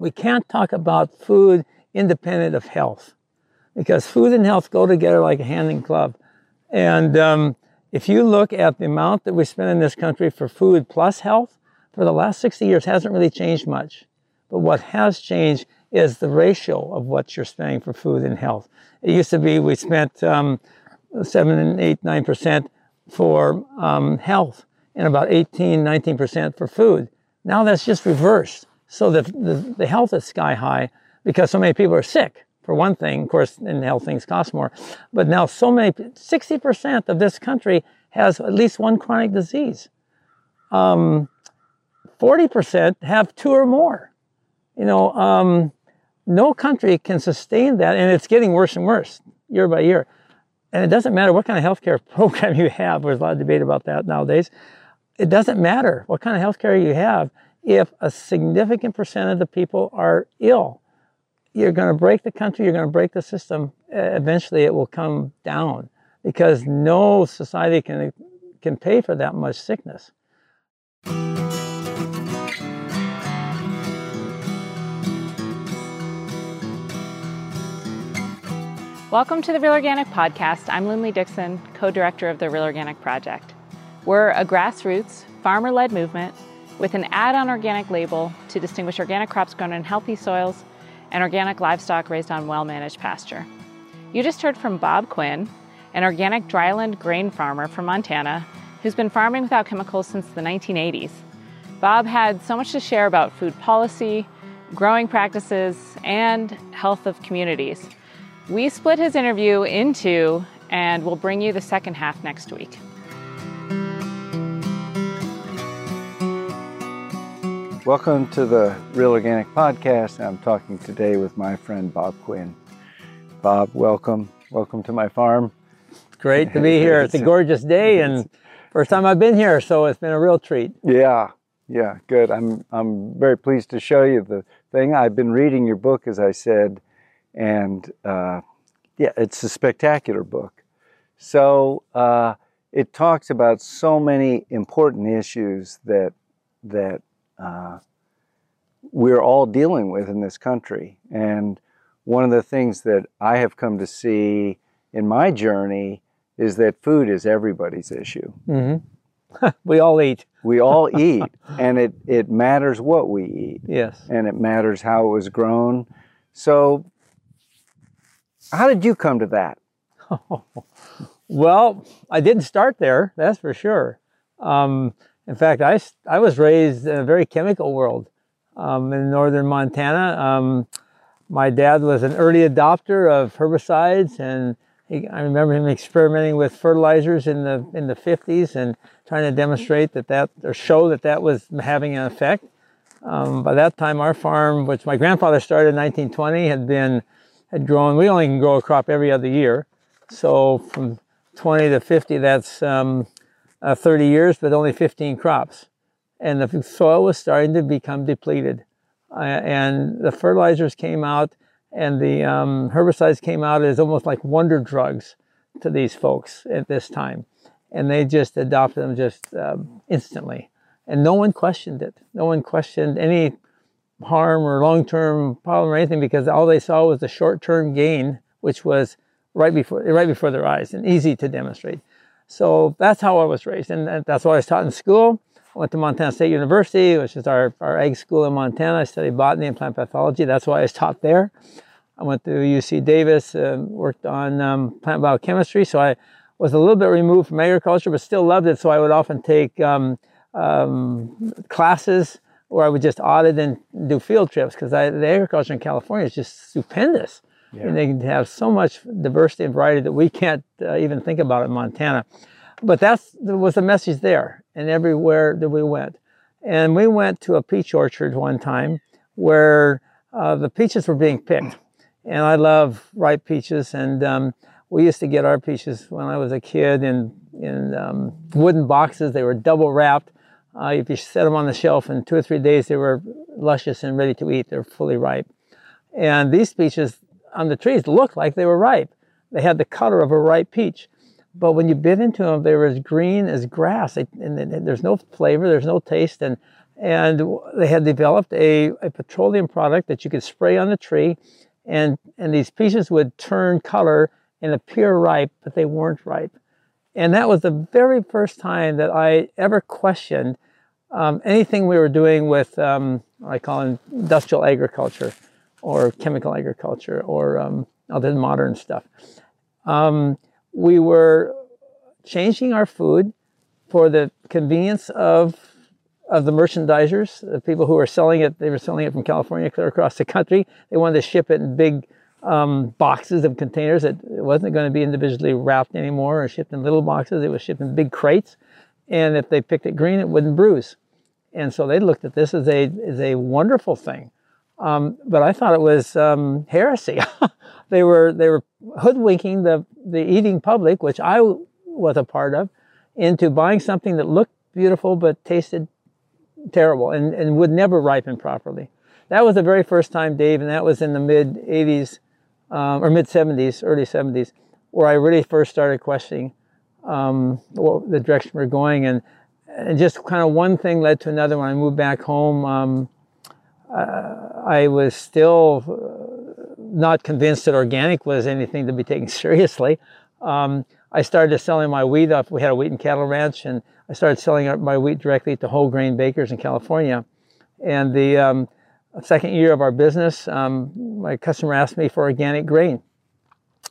we can't talk about food independent of health because food and health go together like a hand in glove. And um, if you look at the amount that we spend in this country for food plus health, for the last 60 years hasn't really changed much. But what has changed is the ratio of what you're spending for food and health. It used to be we spent um, seven, eight, nine percent for um, health and about 18, 19 percent for food. Now that's just reversed. So the, the, the health is sky high because so many people are sick for one thing. Of course, in health things cost more. But now so many, 60% of this country has at least one chronic disease. Um, 40% have two or more. You know, um, no country can sustain that, and it's getting worse and worse year by year. And it doesn't matter what kind of healthcare program you have. There's a lot of debate about that nowadays. It doesn't matter what kind of healthcare you have if a significant percent of the people are ill you're going to break the country, you're going to break the system. Eventually, it will come down because no society can, can pay for that much sickness. Welcome to the Real Organic Podcast. I'm Linley Dixon, co director of the Real Organic Project. We're a grassroots, farmer led movement with an add on organic label to distinguish organic crops grown in healthy soils and organic livestock raised on well managed pasture. You just heard from Bob Quinn, an organic dryland grain farmer from Montana who's been farming without chemicals since the 1980s. Bob had so much to share about food policy, growing practices, and health of communities. We split his interview into, and we'll bring you the second half next week. Welcome to the Real Organic Podcast. I'm talking today with my friend Bob Quinn. Bob, welcome. Welcome to my farm. It's great to be here. It's a gorgeous day and first time I've been here, so it's been a real treat. Yeah, yeah, good. I'm I'm very pleased to show you the thing. I've been reading your book, as I said, and uh, yeah, it's a spectacular book. So uh, it talks about so many important issues that that uh, we're all dealing with in this country. And one of the things that I have come to see in my journey is that food is everybody's issue. Mm-hmm. we all eat. we all eat, and it, it matters what we eat. Yes. And it matters how it was grown. So, how did you come to that? well, I didn't start there, that's for sure. Um, in fact, I, I was raised in a very chemical world um, in northern Montana. Um, my dad was an early adopter of herbicides, and he, I remember him experimenting with fertilizers in the in the 50s and trying to demonstrate that that or show that that was having an effect. Um, by that time, our farm, which my grandfather started in 1920, had been had grown. We only can grow a crop every other year, so from 20 to 50, that's um, uh, 30 years, but only 15 crops. And the soil was starting to become depleted. Uh, and the fertilizers came out and the um, herbicides came out as almost like wonder drugs to these folks at this time. And they just adopted them just um, instantly. And no one questioned it. No one questioned any harm or long-term problem or anything because all they saw was the short-term gain, which was right before, right before their eyes and easy to demonstrate. So that's how I was raised, and that's what I was taught in school. I went to Montana State University, which is our, our ag school in Montana. I studied botany and plant pathology. That's why I was taught there. I went to UC Davis, uh, worked on um, plant biochemistry. So I was a little bit removed from agriculture, but still loved it. So I would often take um, um, classes where I would just audit and do field trips because the agriculture in California is just stupendous. Yeah. And they have so much diversity and variety that we can't uh, even think about in Montana. But that's there was a message there, and everywhere that we went. And we went to a peach orchard one time where uh, the peaches were being picked. And I love ripe peaches, and um, we used to get our peaches when I was a kid in in um, wooden boxes. They were double wrapped. Uh, if you set them on the shelf in two or three days, they were luscious and ready to eat. They're fully ripe. And these peaches, on the trees looked like they were ripe. They had the color of a ripe peach. But when you bit into them, they were as green as grass. And there's no flavor, there's no taste, and and they had developed a, a petroleum product that you could spray on the tree, and and these pieces would turn color and appear ripe, but they weren't ripe. And that was the very first time that I ever questioned um, anything we were doing with, um, I call industrial agriculture or chemical agriculture or um, other modern stuff. Um, we were changing our food for the convenience of of the merchandisers, the people who were selling it. They were selling it from California across the country. They wanted to ship it in big um, boxes of containers. It, it wasn't going to be individually wrapped anymore or shipped in little boxes. It was shipped in big crates. And if they picked it green, it wouldn't bruise. And so they looked at this as a, as a wonderful thing. Um, but I thought it was um, heresy. they were they were hoodwinking the the eating public, which I was a part of, into buying something that looked beautiful but tasted terrible and, and would never ripen properly. That was the very first time, Dave, and that was in the mid 80s um, or mid 70s, early 70s, where I really first started questioning um, what, the direction we're going. And, and just kind of one thing led to another. When I moved back home, um, uh, I was still uh, not convinced that organic was anything to be taken seriously. Um, I started selling my wheat up. We had a wheat and cattle ranch, and I started selling my wheat directly to whole grain bakers in California. And the um, second year of our business, um, my customer asked me for organic grain.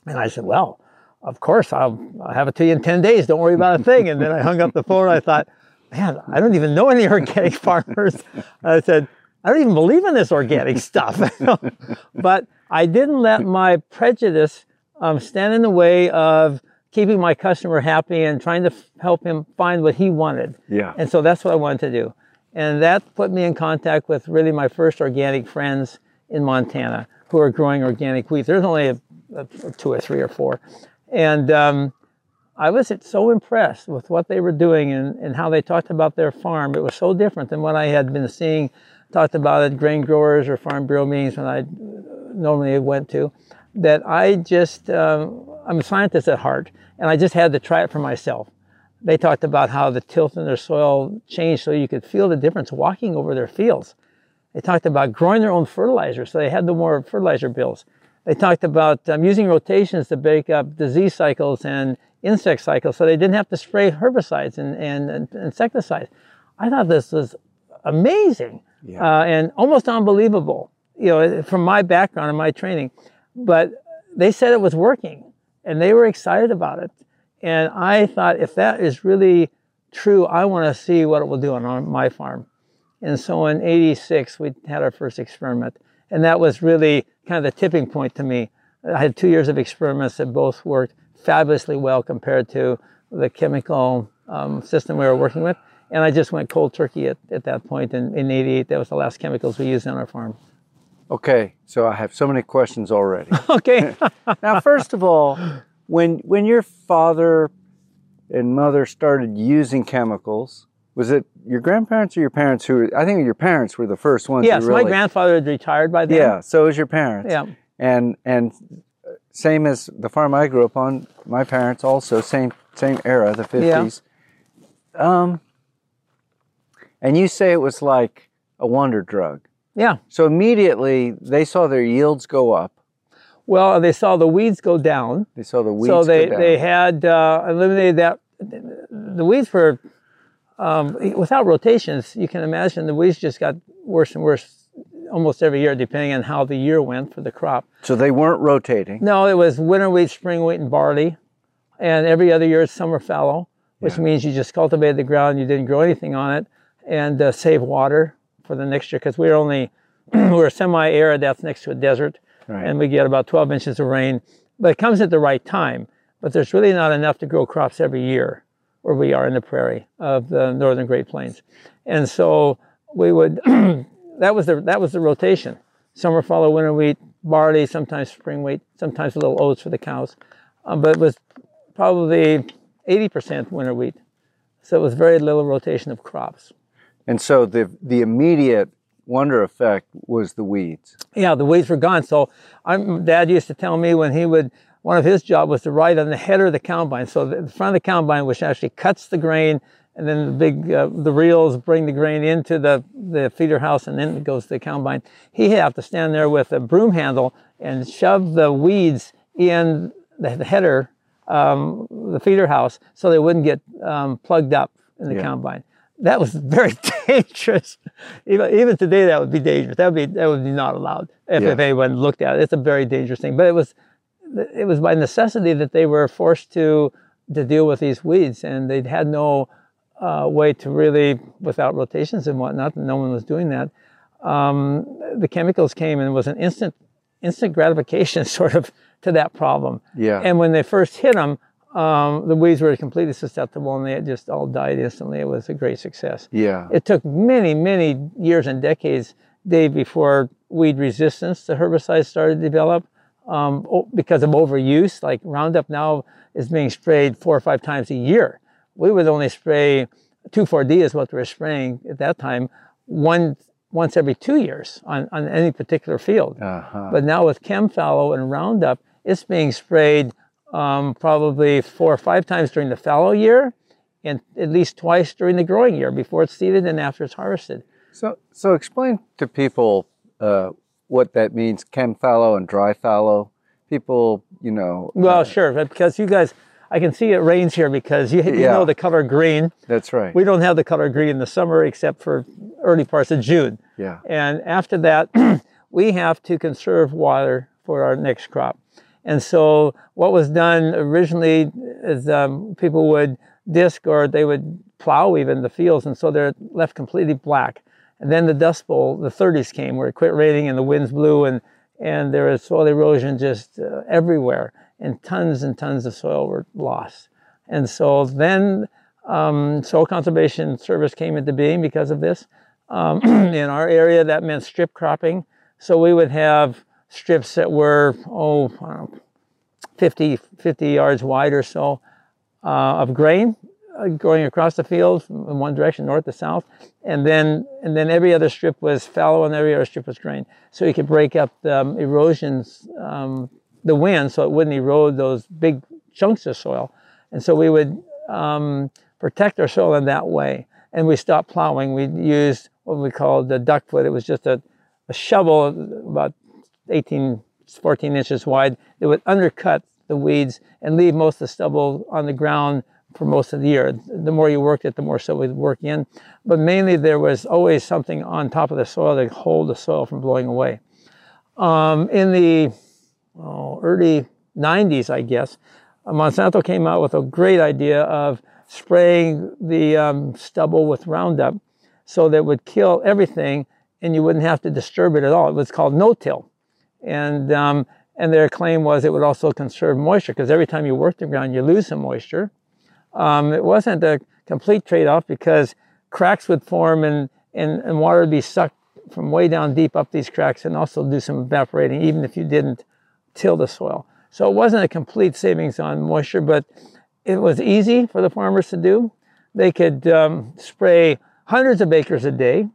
And I said, well, of course, I'll, I'll, have it to you in 10 days. Don't worry about a thing. And then I hung up the phone. I thought, man, I don't even know any organic farmers. I said, I don't even believe in this organic stuff. but I didn't let my prejudice um, stand in the way of keeping my customer happy and trying to f- help him find what he wanted. Yeah. And so that's what I wanted to do. And that put me in contact with really my first organic friends in Montana who are growing organic wheat. There's only a, a, two or three or four. And um, I was so impressed with what they were doing and, and how they talked about their farm. It was so different than what I had been seeing talked about at grain growers or farm bureau meetings when I normally went to that I just, um, I'm a scientist at heart, and I just had to try it for myself. They talked about how the tilth in their soil changed so you could feel the difference walking over their fields. They talked about growing their own fertilizer so they had no more fertilizer bills. They talked about um, using rotations to break up disease cycles and insect cycles so they didn't have to spray herbicides and, and, and insecticides. I thought this was amazing yeah. uh, and almost unbelievable, you know, from my background and my training. But they said it was working and they were excited about it. And I thought, if that is really true, I want to see what it will do on my farm. And so in 86, we had our first experiment. And that was really kind of the tipping point to me. I had two years of experiments that both worked fabulously well compared to the chemical um, system we were working with. And I just went cold turkey at, at that point in, in 88. That was the last chemicals we used on our farm. Okay, so I have so many questions already. okay. now, first of all, when when your father and mother started using chemicals, was it your grandparents or your parents who? I think your parents were the first ones. Yes, really, my grandfather had retired by then. Yeah, so was your parents. Yeah. And and same as the farm I grew up on, my parents also same same era, the fifties. Yeah. Um. And you say it was like a wonder drug. Yeah. So immediately they saw their yields go up. Well, they saw the weeds go down. They saw the weeds. So they go down. So they had uh, eliminated that. The weeds were um, without rotations. You can imagine the weeds just got worse and worse almost every year, depending on how the year went for the crop. So they weren't rotating. No, it was winter wheat, spring wheat, and barley, and every other year it's summer fallow, which yeah. means you just cultivated the ground, you didn't grow anything on it, and uh, save water for the next year because we're only we're semi-arid. That's next to a desert, right. and we get about 12 inches of rain. But it comes at the right time. But there's really not enough to grow crops every year where we are in the prairie of the northern Great Plains, and so we would. that was the that was the rotation. Summer fallow, winter wheat, barley, sometimes spring wheat, sometimes a little oats for the cows, um, but it was probably 80% winter wheat. So it was very little rotation of crops. And so the the immediate wonder effect was the weeds. Yeah, the weeds were gone. So I'm, Dad used to tell me when he would one of his job was to ride on the header of the combine. So the front of the combine, which actually cuts the grain and then the big uh, the reels bring the grain into the the feeder house, and then it goes to the combine. He have to stand there with a broom handle and shove the weeds in the, the header, um, the feeder house, so they wouldn't get um, plugged up in the Yeah. combine. That was very dangerous. Even, even today, that would be dangerous. That would be that would be not allowed if, Yeah. if anyone looked at it. It's a very dangerous thing. But it was it was by necessity that they were forced to to deal with these weeds, and they had no uh, way to really, without rotations and whatnot, no one was doing that. Um, the chemicals came and it was an instant instant gratification sort of to that problem. Yeah. And when they first hit them, um, the weeds were completely susceptible and they just all died instantly. It was a great success. yeah. It took many, many years and decades, Dave, before weed resistance to herbicides started to develop um, because of overuse. Like Roundup now is being sprayed four or five times a year. We would only spray 2,4-D is what we were spraying at that time, one once every two years on, on any particular field. Uh-huh. But now with ChemFallow and Roundup, it's being sprayed um, probably four or five times during the fallow year and at least twice during the growing year before it's seeded and after it's harvested. So, so explain to people uh, what that means, chem fallow and dry fallow. People, you know. Well, uh, sure, but because you guys, I can see it rains here because you, you Yeah. know the color green. that's right. We don't have the color green in the summer except for early parts of June. yeah. And after that, we have to conserve water for our next crop. And so, what was done originally is um, people would disc or they would plow even the fields, and so they're left completely black. And then the Dust Bowl, the 30s came, where it quit raining and the winds blew, and and there was soil erosion just uh, everywhere, and tons and tons of soil were lost. And so then um, Soil Conservation Service came into being because of this. Um, in our area, that meant strip cropping. So we would have strips that were, oh, know, 50, 50 yards wide or so uh, of grain uh, going across the field in one direction, north to south. And then, and then every other strip was fallow and every other strip was grain. So you could break up the um, erosions, um, the wind, so it wouldn't erode those big chunks of soil. And so we would um, protect our soil in that way. And we stopped plowing. We used what we called the duck foot. It was just a, a shovel about 18, 14 inches wide that would undercut the weeds and leave most of the stubble on the ground for most of the year. The more you worked it, the more stubble would work in. But mainly there was always something on top of the soil to hold the soil from blowing away. Um, in the oh, early 90s, I guess, uh, Monsanto came out with a great idea of spraying the um, stubble with Roundup so that it would kill everything and you wouldn't have to disturb it at all. It was called no-till. And, um, and their claim was it would also conserve moisture because every time you work the ground, you lose some moisture. Um, it wasn't a complete trade-off because cracks would form and, and, and water would be sucked from way down deep up these cracks and also do some evaporating even if you didn't till the soil. So it wasn't a complete savings on moisture, but it was easy for the farmers to do. They could um, spray hundreds of acres a day,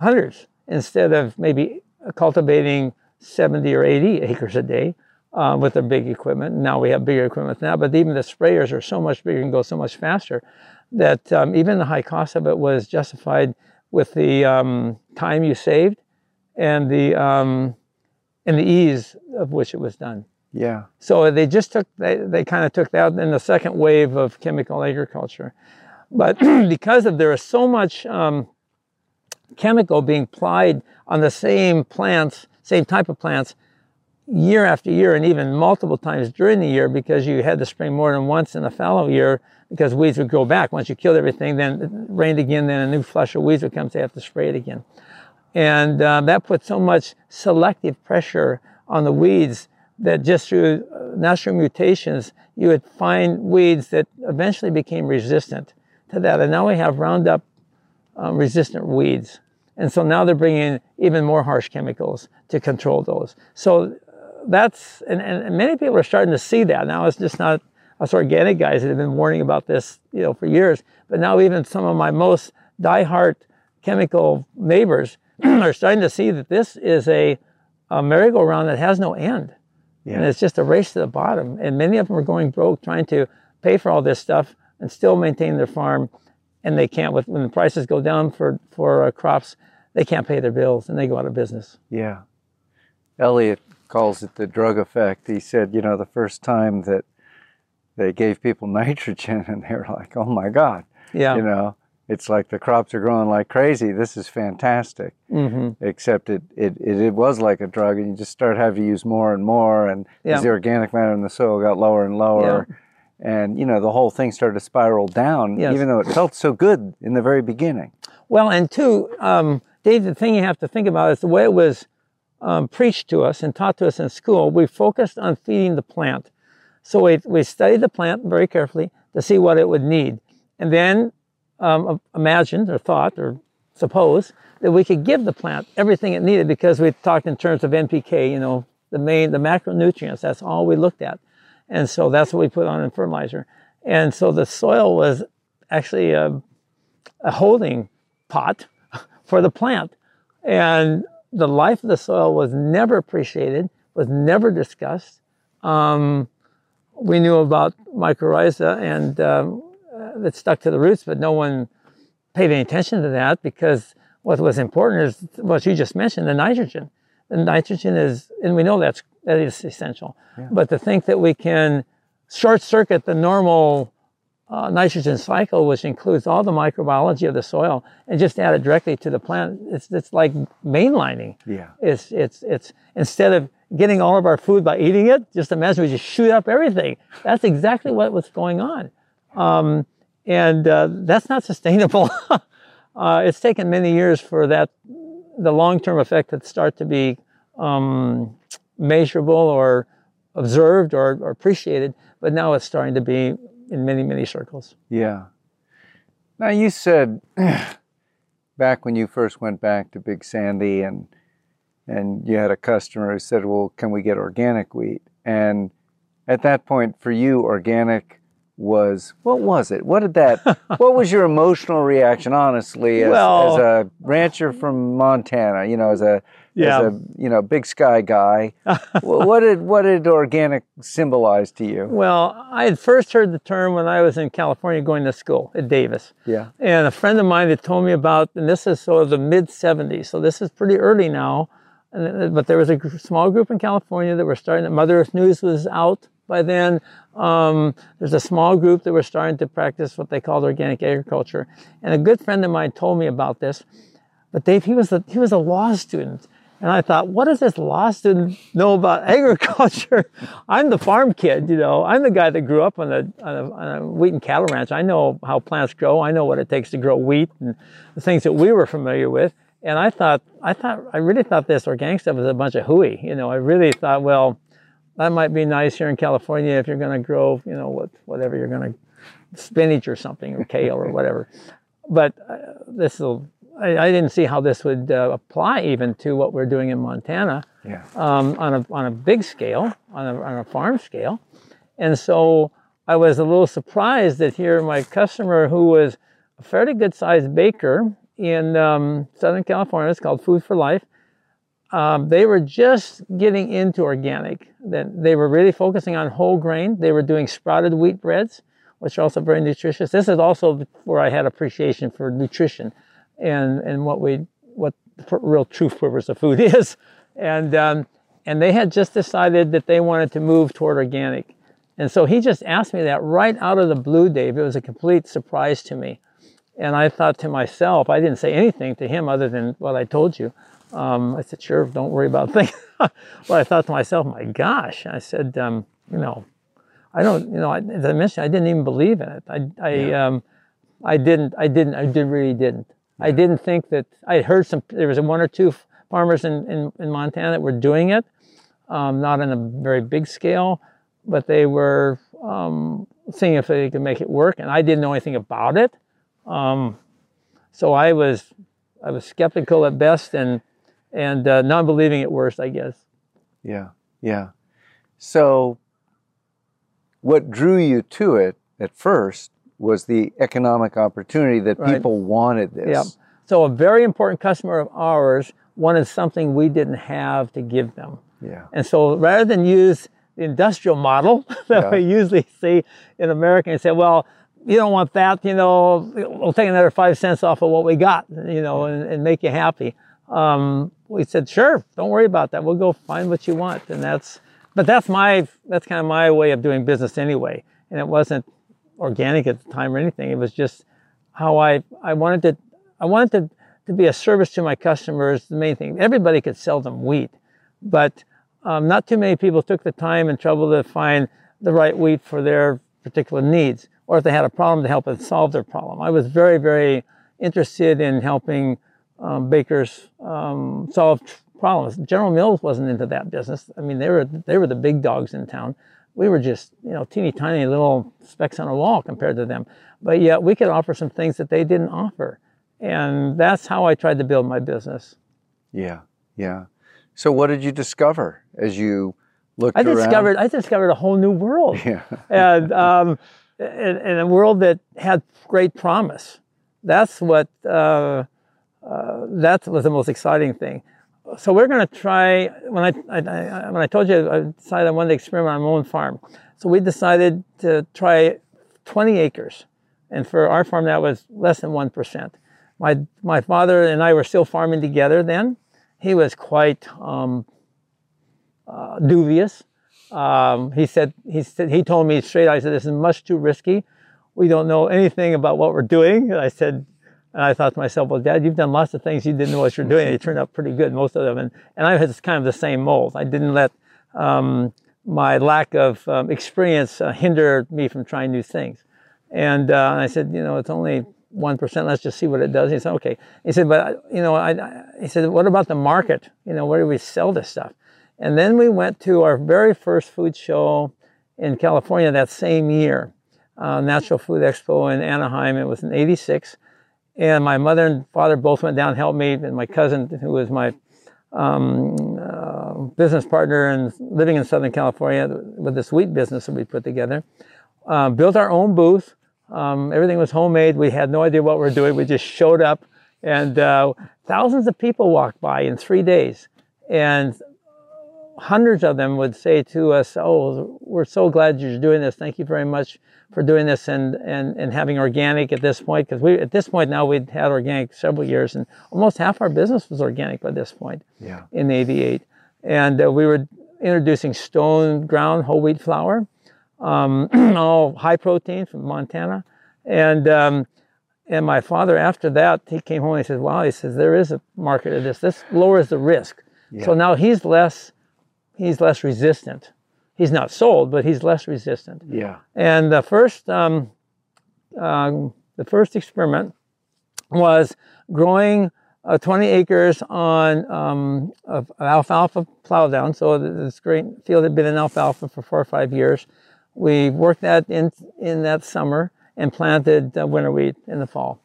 hundreds, instead of maybe cultivating 70 or 80 acres a day uh, with their big equipment. Now we have bigger equipment now, but even the sprayers are so much bigger and go so much faster that um, even the high cost of it was justified with the um, time you saved and the um, and the ease of which it was done. Yeah. So they just took they, they kind of took that in the second wave of chemical agriculture, but because of there is so much um, chemical being applied on the same plants, same type of plants, year after year, and even multiple times during the year, because you had to spray more than once in the fallow year, because weeds would grow back. Once you killed everything, then it rained again, then a new flush of weeds would come, so you have to spray it again. And uh, that put so much selective pressure on the weeds that just through uh, natural mutations, you would find weeds that eventually became resistant to that. And now we have Roundup um, resistant weeds. And so now they're bringing in even more harsh chemicals to control those. So uh, that's, and, and many people are starting to see that. Now it's just not us organic guys that have been warning about this, you know, for years. But now even some of my most diehard chemical neighbors are starting to see that this is a, a merry-go-round that has no end. And it's just a race to the bottom. And many of them are going broke trying to pay for all this stuff and still maintain their farm and they can't. With when the prices go down for for uh, crops, they can't pay their bills, and they go out of business. Yeah. Eliot calls it the drug effect. He said, you know, the first time that they gave people nitrogen, and they were like, "Oh my God!" Yeah. You know, it's like the crops are growing like crazy. This is fantastic. Mm-hmm. Except it, it, it, it was like a drug, and you just start having to use more and more, and Yeah. as the organic matter in the soil got lower and lower, and you know the whole thing started to spiral down, Yes. even though it felt so good in the very beginning. Well, and two, um, Dave, the thing you have to think about is the way it was um, preached to us and taught to us in school. We focused on feeding the plant. So we, we studied the plant very carefully to see what it would need. And then um, imagined or thought or suppose that we could give the plant everything it needed because we talked in terms of NPK, you know, the main, the macronutrients. That's all we looked at. And so that's what we put on in fertilizer. And so the soil was actually a, a holding pot for the plant. And the life of the soil was never appreciated, was never discussed. Um, we knew about mycorrhiza and um, uh, that stuck to the roots, but no one paid any attention to that because what was important is what you just mentioned the nitrogen. The nitrogen is, and we know that's, that is essential. But to think that we can short circuit the normal uh, nitrogen cycle, which includes all the microbiology of the soil, and just add it directly to the plant. It's, it's like mainlining. Yeah. It's, it's, it's instead of getting all of our food by eating it, just imagine we just shoot up everything. That's exactly what was going on. Um, and uh, that's not sustainable. uh, it's taken many years for that, the long-term effect to start to be um, measurable or observed or, or appreciated. But now it's starting to be in many, many circles. Yeah. Now you said back when you first went back to Big Sandy and and you had a customer who said, "Well, can we get organic wheat?" And at that point, for you, organic was what was it? What did that? what was your emotional reaction, honestly, as, Well- as a rancher from Montana? You know, as a Yeah. as a you know big sky guy. What did what did organic symbolize to you? Well, I had first heard the term when I was in California going to school at Davis. Yeah. And a friend of mine had told me about, and this is sort of the mid 70s, so this is pretty early now. Uh, but there was a small group in California that were starting, Mother Earth News was out by then. Um, there's a small group that were starting to practice what they called organic agriculture. And a good friend of mine told me about this. But Dave, he was a, he was a law student. And I thought, what does this law student know about agriculture? I'm the farm kid, you know. I'm the guy that grew up on a, on a, on a wheat and cattle ranch. I know how plants grow. I know what it takes to grow wheat and the things that we were familiar with. And I thought, I thought, I really thought this organic stuff was a bunch of hooey. You know, I really thought, well, that might be nice here in California if you're going to grow, you know, what, whatever you're going to, spinach or something or kale or whatever. But uh, this will, I, I didn't see how this would uh, apply even to what we're doing in Montana Yeah. um, on, a, on a big scale, on a, on a farm scale. And so I was a little surprised that here my customer, who was a fairly good sized baker in um, Southern California, it's called Food for Life, um, they were just getting into organic. Then they were really focusing on whole grain. They were doing sprouted wheat breads, which are also very nutritious. This is also where I had appreciation for nutrition and, and what we what the real true purpose of food is. And um, and they had just decided that they wanted to move toward organic. And so he just asked me that right out of the blue, Dave. It was a complete surprise to me. And I thought to myself, I didn't say anything to him other than what I told you. Um, I said, sure, don't worry about things. but I thought to myself, my gosh, I said, um, you know, I don't, you know, I, as I mentioned, I didn't even believe in it. I, I, um, I didn't, I didn't, I did, really didn't. I didn't think that, I had heard some, there was one or two farmers in, in, in Montana that were doing it, um, not on a very big scale, but they were um, seeing if they could make it work. And I didn't know anything about it. Um, so I was, I was skeptical at best and, and uh, non-believing at worst, I guess. Yeah, yeah. So, what drew you to it at first was the economic opportunity that Right. people wanted this. Yeah. So a very important customer of ours wanted something we didn't have to give them. Yeah. And so rather than use the industrial model that Yeah. we usually see in America and say, well, you don't want that, you know, we'll take another five cents off of what we got, you know, and, and make you happy. Um, we said, sure, don't worry about that. We'll go find what you want. And that's, but that's my, that's kind of my way of doing business anyway. And it wasn't organic at the time or anything. It was just how I, I wanted to, I wanted to, to be a service to my customers. The main thing, everybody could sell them wheat, but um, not too many people took the time and trouble to find the right wheat for their particular needs, or if they had a problem to help them solve their problem. I was very, very interested in helping um, bakers um, solve problems. General Mills wasn't into that business. I mean, they were they were the big dogs in town. We were just you know teeny tiny little specks on a wall compared to them. But yet we could offer some things that they didn't offer, and that's how I tried to build my business. Yeah, yeah. So what did you discover as you looked I around? discovered I discovered a whole new world. Yeah. and um, in, in a world that had great promise. That's what uh, uh, that was the most exciting thing. So we're going to try. When I, I, I, when I told you I decided I wanted to experiment on my own farm, so we decided to try 20 acres, and for our farm that was less than one percent. My my father and I were still farming together then. He was quite um, uh, dubious. Um, he said, he said, he told me straight, I said, this is much too risky. We don't know anything about what we're doing. And I said, and I thought to myself, well, Dad, you've done lots of things you didn't know what you're doing. They turned out pretty good, most of them. And, and I had kind of the same mold. I didn't let um, my lack of um, experience uh, hinder me from trying new things. And, uh, I said, you know, it's only 1%. Let's just see what it does. He said, okay. He said, but, you know, I, I, he said, what about the market? You know, where do we sell this stuff? And then we went to our very first food show in California that same year, uh, Natural Food Expo in Anaheim. It was in 86. And my mother and father both went down and helped me, and my cousin, who was my um, uh, business partner and living in Southern California with this wheat business that we put together, uh, built our own booth. Um, everything was homemade. We had no idea what we were doing. We just showed up, and uh, thousands of people walked by in three days. And hundreds of them would say to us, "Oh, we're so glad you're doing this. Thank you very much for doing this and and, and having organic at this point." Because we at this point now we'd had organic several years, and almost half our business was organic by this point. Yeah. In '88, and uh, we were introducing stone ground whole wheat flour, um, all high protein from Montana, and. Um, and my father, after that, he came home and he says, "Wow," he says, "there is a market of this. This lowers the risk." Yeah. So now he's less he's less resistant. He's not sold, but he's less resistant. Yeah. And the first, um, um, the first experiment was growing uh, 20 acres on um, of alfalfa plowdown. So this great field had been in alfalfa for four or five years. We worked that in in that summer and planted uh, winter wheat in the fall.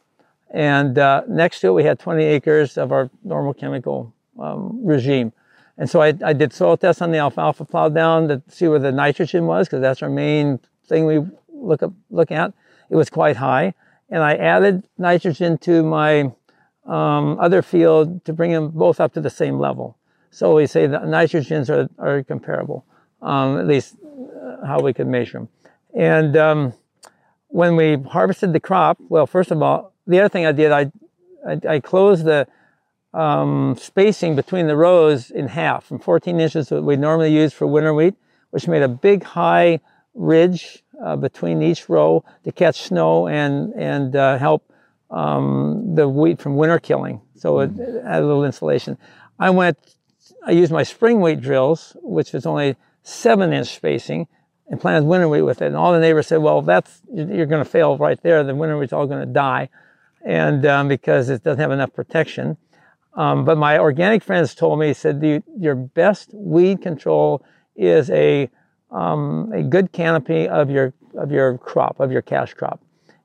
And uh, next to it, we had 20 acres of our normal chemical um, regime. And so I, I, did soil tests on the alfalfa plowdown to see where the nitrogen was, because that's our main thing we look up, look at. It was quite high. And I added nitrogen to my um, other field to bring them both up to the same level. So we say the nitrogens are, are comparable, um, at least uh, how we could measure them. And um, when we harvested the crop, well, first of all, the other thing I did, I, I, I closed the um, spacing between the rows in half from 14 inches that we normally use for winter wheat, which made a big high ridge uh, between each row to catch snow and, and uh, help um, the wheat from winter killing. So it, it had a little insulation. I went, I used my spring wheat drills, which was only seven inch spacing, and planted winter wheat with it. And all the neighbors said, well, that's, you're going to fail right there. The winter wheat's all going to die. And um, because it doesn't have enough protection. Um, but my organic friends told me, said, the, your best weed control is a, um, a good canopy of your, of your crop, of your cash crop.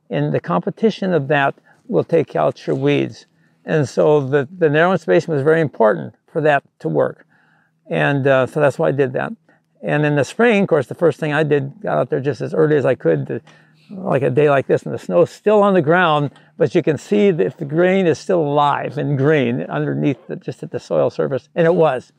And the competition of that will take out your weeds. And so the, the narrow spacing was very important for that to work. And uh, so that's why I did that. And in the spring, of course, the first thing I did, got out there just as early as I could to like a day like this, and the snow's still on the ground, but you can see that the grain is still alive and green underneath, the, just at the soil surface, and it was.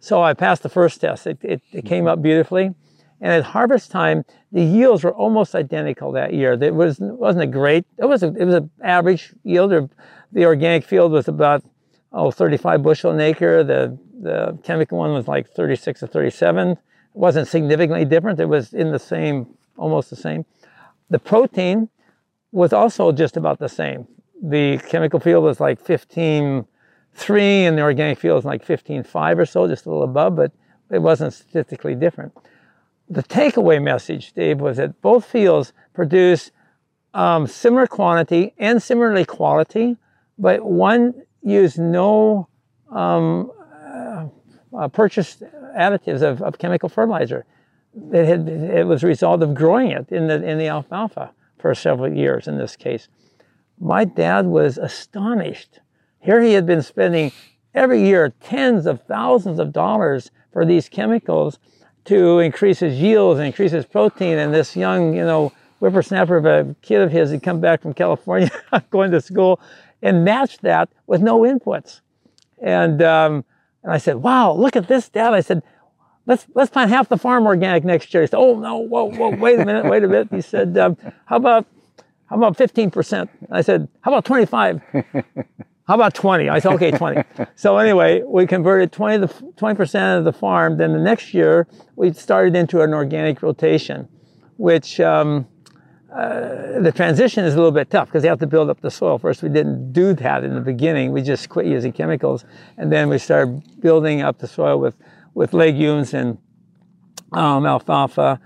So I passed the first test. It, it, it came up beautifully, And at harvest time, the yields were almost identical that year. It was wasn't a great. It was a, it was an average yield. The organic field was about oh 35 bushel an acre. The the chemical one was like 36 or 37. It wasn't significantly different. It was in the same, almost the same. The protein was also just about the same. The chemical field was like 15.3 and the organic field was like 15.5 or so, just a little above, but it wasn't statistically different. The takeaway message, Dave, was that both fields produce um, similar quantity and similarly quality, but one used no um, uh, purchased additives of, of, chemical fertilizer. It, had, it was a result of growing it in the, in the alfalfa for several years in this case. My dad was astonished. Here he had been spending every year tens of thousands of dollars for these chemicals to increase his yields and increase his protein. And this young, you know, whippersnapper of a kid of his had come back from California going to school and matched that with no inputs. And, um, and I said, wow, look at this, Dad. I said, let's, let's plant half the farm organic next year. He said, oh, no, whoa, whoa, wait a minute, wait a minute. He said, um, how about, how about 15%? I said, how about 25? How about 20? I said, okay, 20. so anyway, we converted 20 the 20% of the farm. Then the next year, we started into an organic rotation, which um, uh, the transition is a little bit tough because you have to build up the soil. First, we didn't do that in the beginning. We just quit using chemicals. And then we started building up the soil with, with legumes and um, alfalfa,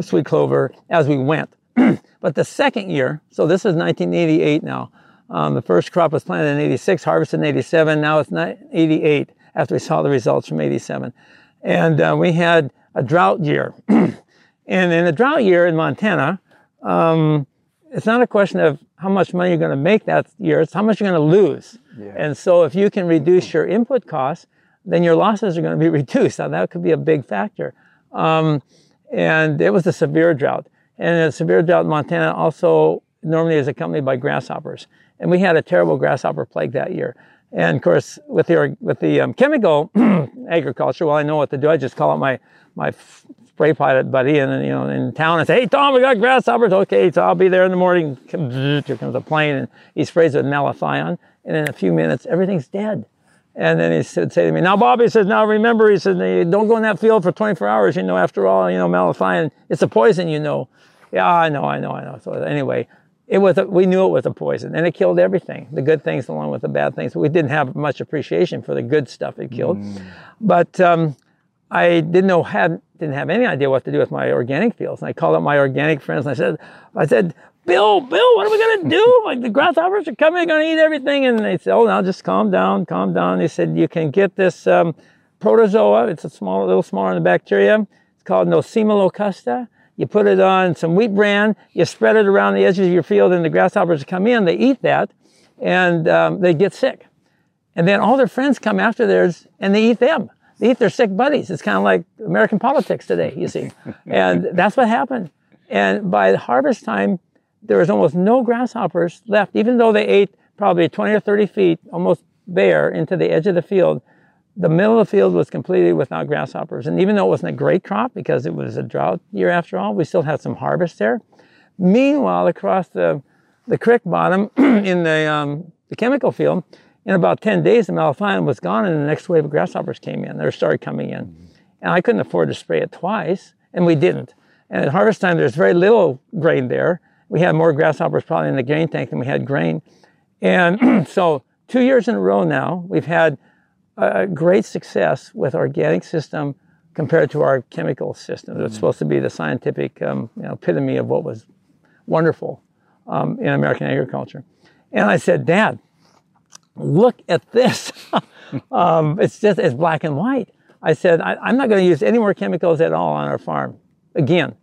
sweet clover as we went. but the second year, so this is 1988 now, um, the first crop was planted in 86, harvested in 87. Now it's 88 after we saw the results from 87. And uh, we had a drought year. and in a drought year in Montana, um, it's not a question of how much money you're going to make that year, it's how much you're going to lose. Yeah. And so if you can reduce your input costs, then your losses are going to be reduced. Now that could be a big factor. Um, and it was a severe drought. And a severe drought in Montana also normally is accompanied by grasshoppers and we had a terrible grasshopper plague that year. And of course, with the with the um, chemical agriculture, well, I know what to do. I just call up my my spray pilot buddy, and you know, in town, and say, "Hey, Tom, we got grasshoppers. Okay, so I'll be there in the morning." Here comes a plane, and he sprays with malathion, and in a few minutes, everything's dead. And then he said, say to me, "Now, Bobby says, now remember, he said, don't go in that field for 24 hours. You know, after all, you know, malathion, it's a poison. You know." Yeah, I know, I know, I know. So anyway, it was a, we knew it was a poison and it killed everything the good things along with the bad things we didn't have much appreciation for the good stuff it killed mm. but um, i didn't know had didn't have any idea what to do with my organic fields and i called up my organic friends and i said i said bill bill what are we going to do like the grasshoppers are coming they're going to eat everything and they said oh now just calm down calm down they said you can get this um, protozoa it's a small a little smaller than the bacteria it's called nosema locusta you put it on some wheat bran, you spread it around the edges of your field, and the grasshoppers come in, they eat that, and um, they get sick. And then all their friends come after theirs and they eat them. They eat their sick buddies. It's kind of like American politics today, you see. and that's what happened. And by harvest time, there was almost no grasshoppers left, even though they ate probably 20 or 30 feet almost bare into the edge of the field the middle of the field was completely without grasshoppers. And even though it wasn't a great crop because it was a drought year after all, we still had some harvest there. Meanwhile, across the, the creek bottom in the, um, the chemical field, in about 10 days, the malathion was gone and the next wave of grasshoppers came in. They started coming in. And I couldn't afford to spray it twice, and we didn't. And at harvest time, there's very little grain there. We had more grasshoppers probably in the grain tank than we had grain. And so two years in a row now, we've had a great success with organic system compared to our chemical system. It's mm-hmm. supposed to be the scientific um, you know, epitome of what was wonderful um, in American agriculture. And I said, Dad, look at this. um, it's just it's black and white. I said, I, am not going to use any more chemicals at all on our farm again.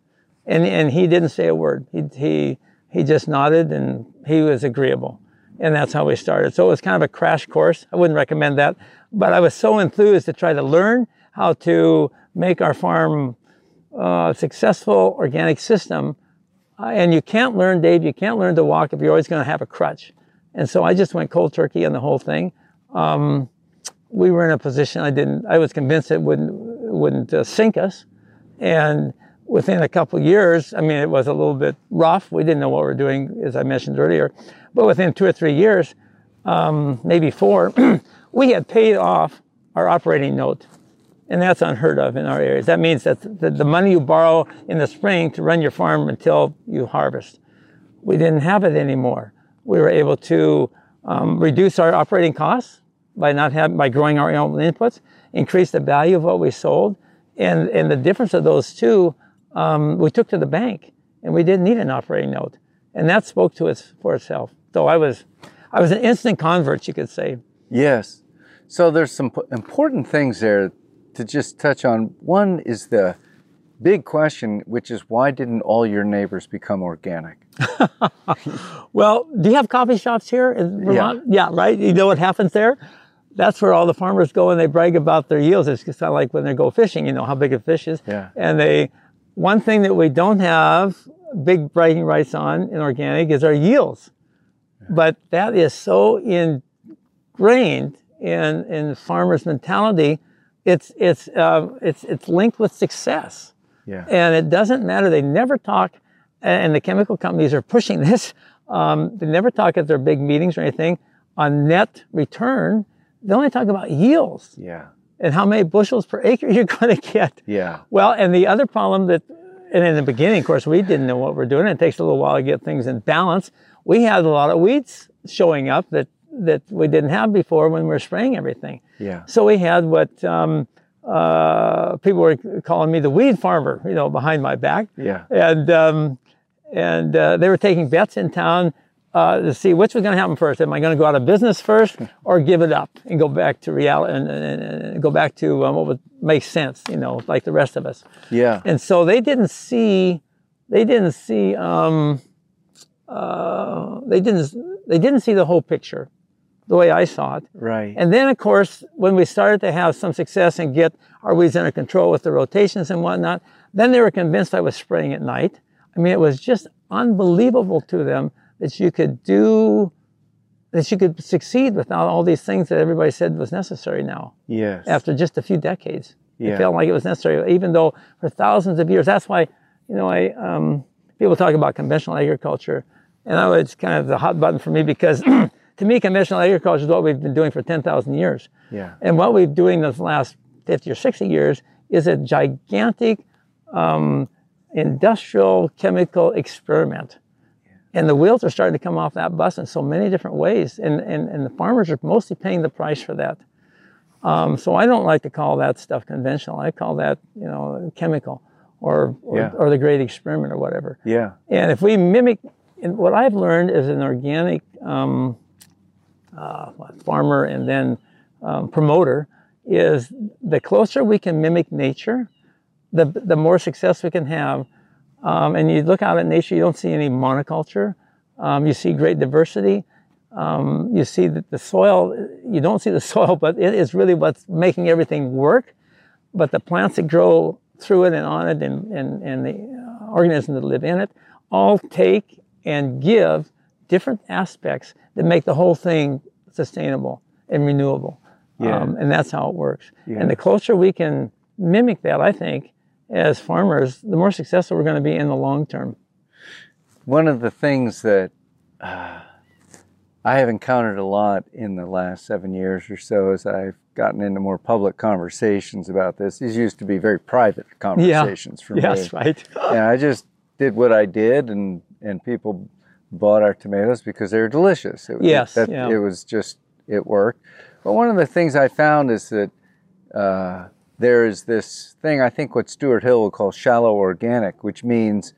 And, and he didn't say a word. He, he, he just nodded and he was agreeable. And that's how we started. So it was kind of a crash course. I wouldn't recommend that. But I was so enthused to try to learn how to make our farm uh, a successful organic system. Uh, and you can't learn, Dave, you can't learn to walk if you're always going to have a crutch. And so I just went cold turkey on the whole thing. Um, we were in a position I didn't, I was convinced it wouldn't, wouldn't uh, sink us. And within a couple years, I mean, it was a little bit rough. We didn't know what we were doing, as I mentioned earlier. But within two or three years, um, maybe four, we had paid off our operating note. And that's unheard of in our areas. That means that the, the money you borrow in the spring to run your farm until you harvest, we didn't have it anymore. We were able to um, reduce our operating costs by not having, by growing our own inputs, increase the value of what we sold, and and the difference of those two, um, we took to the bank, and we didn't need an operating note, and that spoke to us for itself. So I was, I was an instant convert, you could say. Yes. So there's some important things there to just touch on. One is the big question, which is why didn't all your neighbors become organic? Well, do you have coffee shops here in Vermont? Yeah. right. You know what happens there? That's where all the farmers go and they brag about their yields. It's kind of like when they go fishing, you know, how big a fish is. Yeah. And they, one thing that we don't have big bragging rights on in organic is our yields. But that is so ingrained in, in farmers' mentality. It's, it's, uh, it's, it's linked with success. Yeah. And it doesn't matter. They never talk, and the chemical companies are pushing this. Um, they never talk at their big meetings or anything on net return. They only talk about yields Yeah. And how many bushels per acre you're going to get. Yeah. Well, and the other problem that, and in the beginning, of course, we didn't know what we're doing. It takes a little while to get things in balance. We had a lot of weeds showing up that, that we didn't have before when we were spraying everything. Yeah. So we had what um, uh, people were calling me the weed farmer, you know, behind my back. Yeah. And um, and uh, they were taking bets in town uh, to see which was going to happen first. Am I going to go out of business first, or give it up and go back to reality and, and, and go back to um, what would make sense, you know, like the rest of us. Yeah. And so they didn't see, they didn't see, um, uh, they didn't, they didn't see the whole picture, the way I saw it. Right. And then, of course, when we started to have some success and get our weeds under control with the rotations and whatnot, then they were convinced I was spraying at night. I mean, it was just unbelievable to them that you could do, that you could succeed without all these things that everybody said was necessary now yes. after just a few decades. Yeah. It felt like it was necessary, even though for thousands of years. That's why, you know, I um, people talk about conventional agriculture, and I was kind of the hot button for me because to me, conventional agriculture is what we've been doing for ten thousand years. Yeah. And what we've been doing the last 50 or 60 years is a gigantic um, industrial chemical experiment. And the wheels are starting to come off that bus in so many different ways. And, and, and the farmers are mostly paying the price for that. Um, so I don't like to call that stuff conventional. I call that, you know, chemical or, or, Yeah. or the great experiment or whatever. Yeah. And if we mimic, and what I've learned as an organic um, uh, farmer and then um, promoter is the closer we can mimic nature, the, the more success we can have. Um, and you look out at nature, you don't see any monoculture. Um, you see great diversity. Um, you see that the soil, you don't see the soil, but it is really what's making everything work. But the plants that grow through it and on it and, and, and the uh, organisms that live in it all take and give different aspects that make the whole thing sustainable and renewable. Yeah. Um, and that's how it works. Yeah. And the closer we can mimic that, I think, as farmers, the more successful we're going to be in the long term. One of the things that uh, I have encountered a lot in the last seven years or so as I've gotten into more public conversations about this. These used to be very private conversations for Yes, me. right. And I just did what I did, and, and people bought our tomatoes because they were delicious. It, Yes, that, yeah. it was just, it worked. But one of the things I found is that uh, there is this thing, I think what Stuart Hill would call shallow organic, which means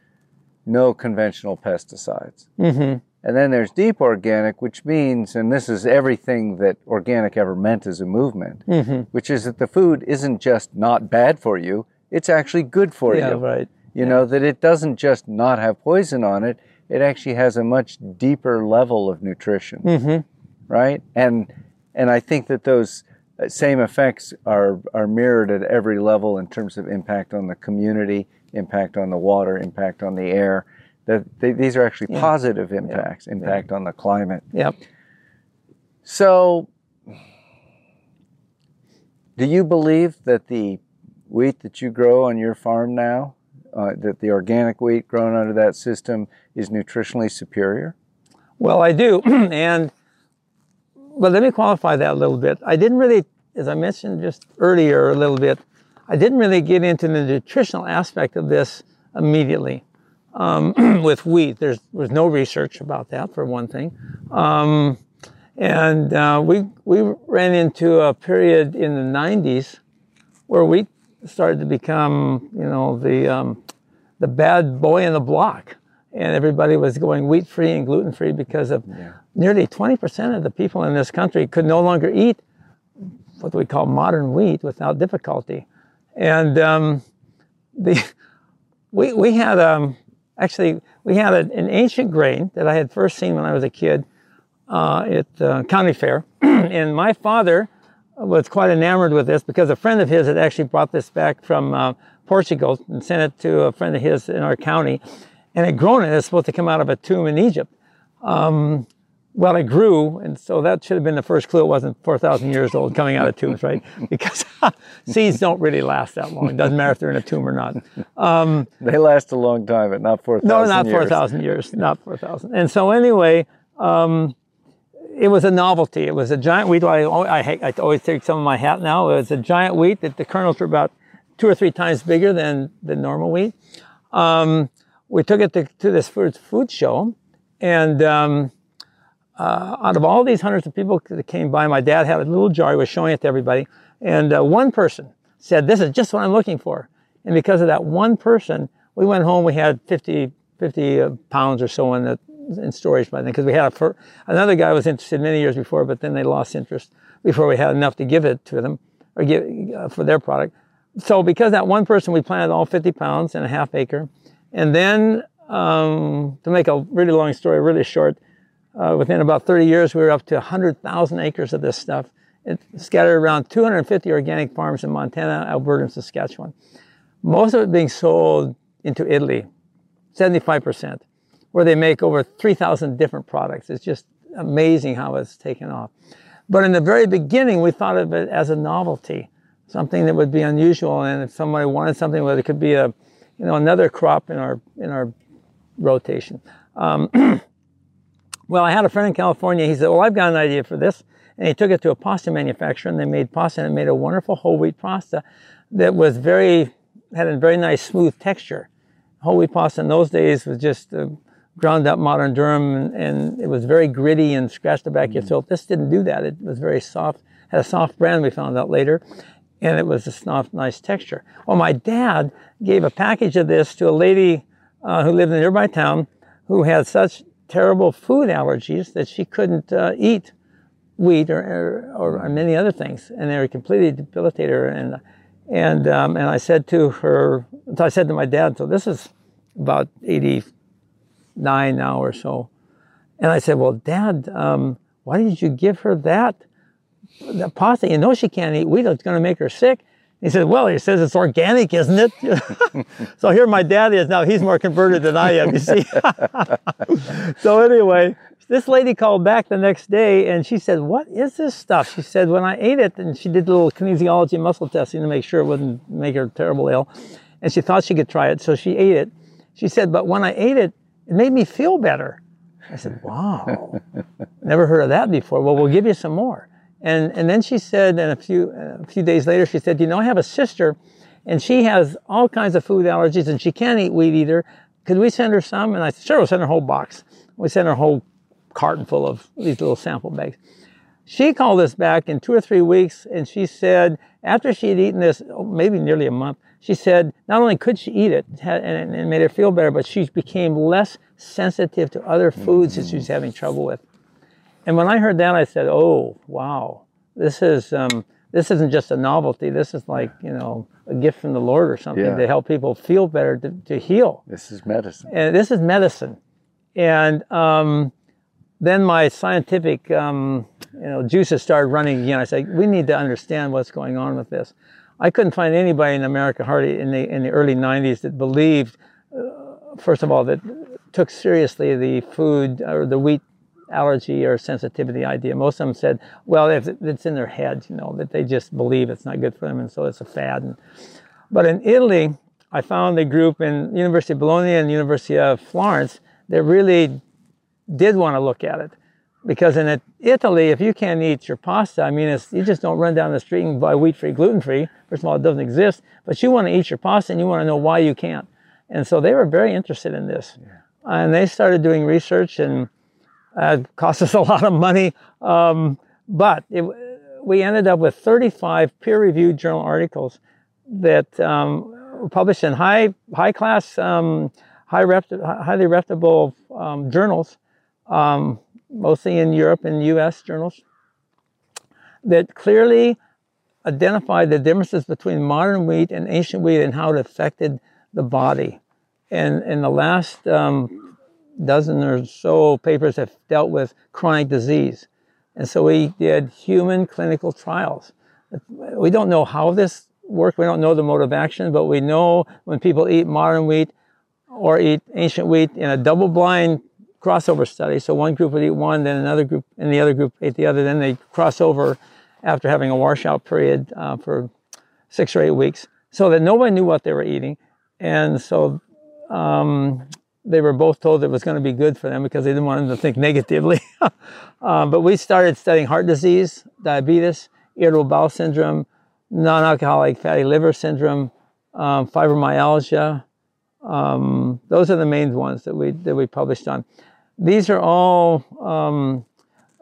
no conventional pesticides. hmm And then there's deep organic, which means, and this is everything that organic ever meant as a movement, hmm which is that the food isn't just not bad for you, it's actually good for Yeah, you. right. You know, that it doesn't just not have poison on it, it actually has a much deeper level of nutrition, hmm right? And and I think that those same effects are are mirrored at every level in terms of impact on the community, impact on the water, impact on the air. That they, these are actually Yeah. positive impacts, impact on the climate. Yep. So, do you believe that the wheat that you grow on your farm now uh, that the organic wheat grown under that system is nutritionally superior? Well, I do, and but let me qualify that a little bit. I didn't really, as I mentioned just earlier a little bit, I didn't really get into the nutritional aspect of this immediately. Um, with wheat, there's was no research about that for one thing, um, and uh, we we ran into a period in the 90s where wheat started to become, you know, the um, the bad boy in the block, and everybody was going wheat free and gluten free because of yeah. nearly 20% of the people in this country could no longer eat what we call modern wheat without difficulty, and um, the we we had um, actually, we had a, an ancient grain that I had first seen when I was a kid uh, at uh, county fair. and my father was quite enamored with this because a friend of his had actually brought this back from uh, Portugal and sent it to a friend of his in our county. And it grown and it's supposed to come out of a tomb in Egypt. Um, well, it grew, and so that should have been the first clue it wasn't 4,000 years old coming out of tombs, right? Because seeds don't really last that long. It doesn't matter if they're in a tomb or not. Um, they last a long time, but not 4,000 No, not 4,000 years, not 4,000. And so, anyway, um, it was a novelty. It was a giant wheat. I, I, I always take some of my hat now. It was a giant wheat that the kernels were about two or three times bigger than the normal wheat. Um, we took it to, to this food, food show, and um, uh, out of all these hundreds of people that came by, my dad had a little jar. He was showing it to everybody. And uh, one person said, This is just what I'm looking for. And because of that one person, we went home. We had 50, 50 uh, pounds or so in, the, in storage by then because we had a, for, another guy was interested many years before, but then they lost interest before we had enough to give it to them or give uh, for their product. So because that one person, we planted all 50 pounds in a half acre. And then um, to make a really long story really short, uh, within about 30 years, we were up to 100,000 acres of this stuff. It's scattered around 250 organic farms in Montana, Alberta, and Saskatchewan. Most of it being sold into Italy, 75%, where they make over 3,000 different products. It's just amazing how it's taken off. But in the very beginning, we thought of it as a novelty, something that would be unusual. And if somebody wanted something, where it could be a, you know, another crop in our in our rotation. Um, Well, I had a friend in California. He said, Well, I've got an idea for this. And he took it to a pasta manufacturer and they made pasta and it made a wonderful whole wheat pasta that was very, had a very nice smooth texture. Whole wheat pasta in those days was just uh, ground up modern durum and, and, it was very gritty and scratched the back of your throat. This didn't do that. It was very soft, had a soft brand we found out later. And it was a nice texture. Well, my dad gave a package of this to a lady uh, who lived in a nearby town who had such terrible food allergies that she couldn't uh, eat wheat or, or, or, many other things, and they were completely debilitated her. And and um, and I said to her, so I said to my dad, so this is about eighty nine now or so, and I said, well, Dad, um, why did you give her that? That pasta, you know she can't eat wheat. It's going to make her sick. He said, Well, he says it's organic, isn't it? so here my dad is now. He's more converted than I am, you see. so anyway, this lady called back the next day and she said, What is this stuff? She said, When I ate it, and she did a little kinesiology muscle testing to make sure it wouldn't make her terrible ill. And she thought she could try it, so she ate it. She said, But when I ate it, it made me feel better. I said, Wow, never heard of that before. Well, we'll give you some more. And, and then she said, and a few, a few days later, she said, You know, I have a sister, and she has all kinds of food allergies, and she can't eat wheat either. Could we send her some? And I said, Sure, we'll send her a whole box. We sent her a whole carton full of these little sample bags. She called us back in two or three weeks, and she said, after she had eaten this, oh, maybe nearly a month, she said not only could she eat it and it made her feel better, but she became less sensitive to other foods that she was having trouble with. And when I heard that, I said, "Oh, wow! This is um, this isn't just a novelty. This is like you know a gift from the Lord or something yeah. to help people feel better, to, to heal. This is medicine. And this is medicine. And um, then my scientific um, you know juices started running again. I said, we need to understand what's going on with this. I couldn't find anybody in America, hardly in the in the early '90s, that believed, uh, first of all, that took seriously the food or the wheat allergy or sensitivity idea. Most of them said, well, if it's in their head, you know, that they just believe it's not good for them, and so it's a fad. And, but in Italy, I found a group in University of Bologna and University of Florence that really did want to look at it. Because in Italy, if you can't eat your pasta, I mean, you just don't run down the street and buy wheat-free, gluten-free. First of all, it doesn't exist. But you want to eat your pasta and you want to know why you can't. And so they were very interested in this. Yeah. And they started doing research and uh, cost us a lot of money. Um, but it, we ended up with 35 peer-reviewed journal articles that um, were published in high, high class, um, high rep, highly reputable um, journals um, mostly in Europe and US journals, that clearly identified the differences between modern wheat and ancient wheat and how it affected the body. And in the last um, dozen or so papers have dealt with chronic disease. And so we did human clinical trials. We don't know how this works. We don't know the mode of action, but we know when people eat modern wheat or eat ancient wheat in a double blind crossover study. So one group would eat one, then another group, and the other group ate the other. Then they cross over after having a washout period uh, for six or eight weeks, so that nobody knew what they were eating, and so um, they were both told it was going to be good for them because they didn't want them to think negatively. um, but we started studying heart disease, diabetes, irritable bowel syndrome, non-alcoholic fatty liver syndrome, um, fibromyalgia. Um, those are the main ones that we that we published on. These are all um,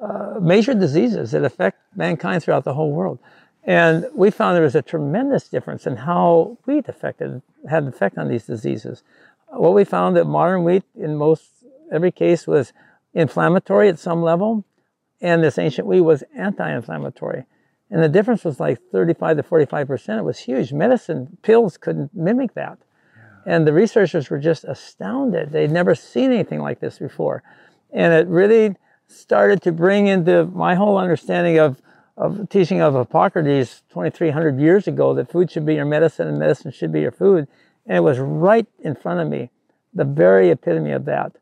uh, major diseases that affect mankind throughout the whole world. And we found there was a tremendous difference in how wheat affected, had an effect on these diseases. What we found that modern wheat, in most every case, was inflammatory at some level, and this ancient wheat was anti-inflammatory. And the difference was like 35 to 45 percent. It was huge. Medicine pills couldn't mimic that. And the researchers were just astounded. They'd never seen anything like this before. And it really started to bring into my whole understanding of, of teaching of Hippocrates 2,300 years ago that food should be your medicine and medicine should be your food. And it was right in front of me, the very epitome of that.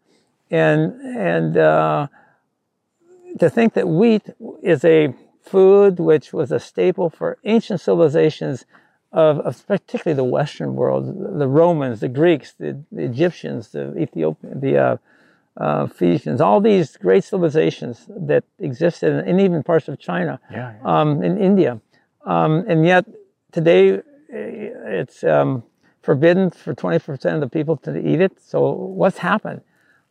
And, and uh, to think that wheat is a food which was a staple for ancient civilizations of, of, particularly the Western world, the Romans, the Greeks, the, the Egyptians, the Ethiopians, the uh, uh, Phoenicians, all these great civilizations that existed in, in even parts of China, yeah, yeah. Um, in India. Um, and yet today eh, it's um, forbidden for 20% of the people to eat it. So what's happened?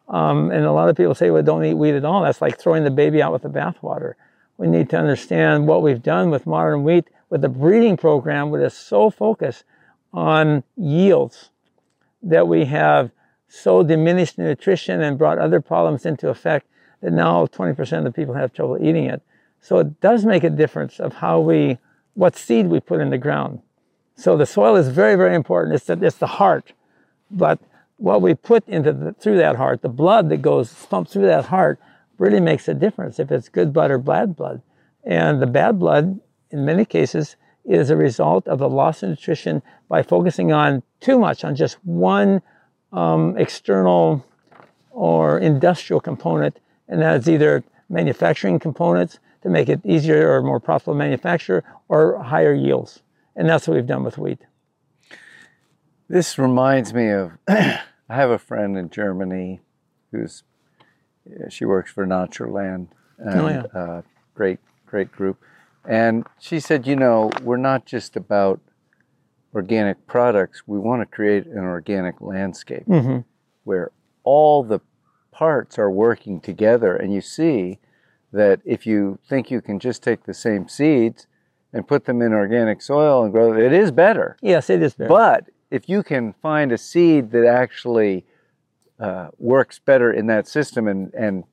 Um, and a lot of people say, well, don't eat wheat at all. That's like throwing the baby out with the bathwater. We need to understand what we've done with modern wheat with the breeding program with is so focused on yields that we have so diminished nutrition and brought other problems into effect that now 20% of the people have trouble eating it. So it does make a difference of how we, what seed we put in the ground. So the soil is very, very important. It's the, it's the heart. But what we put into the, through that heart, the blood that goes pumped through that heart, really makes a difference if it's good blood or bad blood. And the bad blood in many cases, is a result of the loss of nutrition by focusing on too much on just one um, external or industrial component, and that is either manufacturing components to make it easier or more profitable to manufacture, or higher yields. And that's what we've done with wheat. This reminds me of I have a friend in Germany who's she works for Naturland. And, oh, yeah. Uh, great, great group. And she said, you know, we're not just about organic products, we want to create an organic landscape mm-hmm. where all the parts are working together. And you see that if you think you can just take the same seeds and put them in organic soil and grow, it is better. Yes, it is better. But if you can find a seed that actually uh, works better in that system, and, and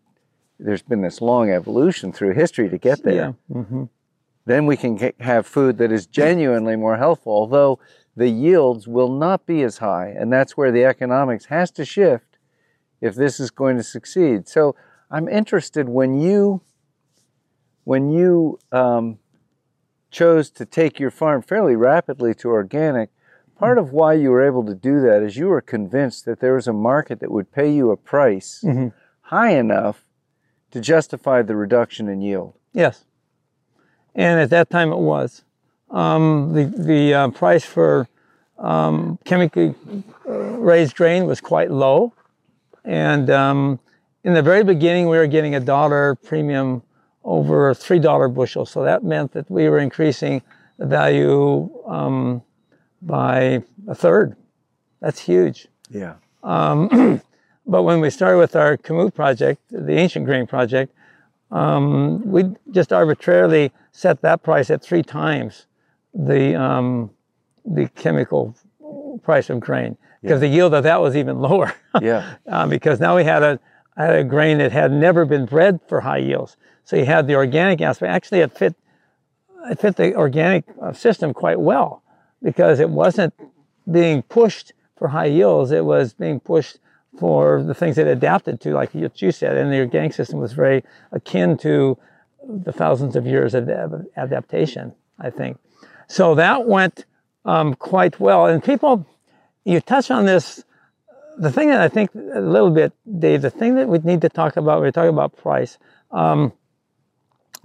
there's been this long evolution through history to get there. Yeah. Mm-hmm then we can get, have food that is genuinely more healthful, although the yields will not be as high. And that's where the economics has to shift if this is going to succeed. So I'm interested when you when you um, chose to take your farm fairly rapidly to organic. Part of why you were able to do that is you were convinced that there was a market that would pay you a price mm-hmm. high enough to justify the reduction in yield. Yes and at that time it was. Um, the the uh, price for um, chemically uh, raised grain was quite low. And um, in the very beginning, we were getting a dollar premium over three dollar bushel. So that meant that we were increasing the value um, by a third. That's huge. Yeah. Um, but when we started with our Kamut project, the ancient grain project, um, we just arbitrarily set that price at three times the um, the chemical price of grain because the yield of that was even lower. Yeah. uh, because now we had a had a grain that had never been bred for high yields, so you had the organic aspect. Actually, it fit it fit the organic uh, system quite well because it wasn't being pushed for high yields. It was being pushed for the things it adapted to, like you said, and the organic system was very akin to the thousands of years of adaptation, I think. So that went um, quite well. And people, you touch on this, the thing that I think a little bit, Dave, the thing that we need to talk about, when we talk about price, um,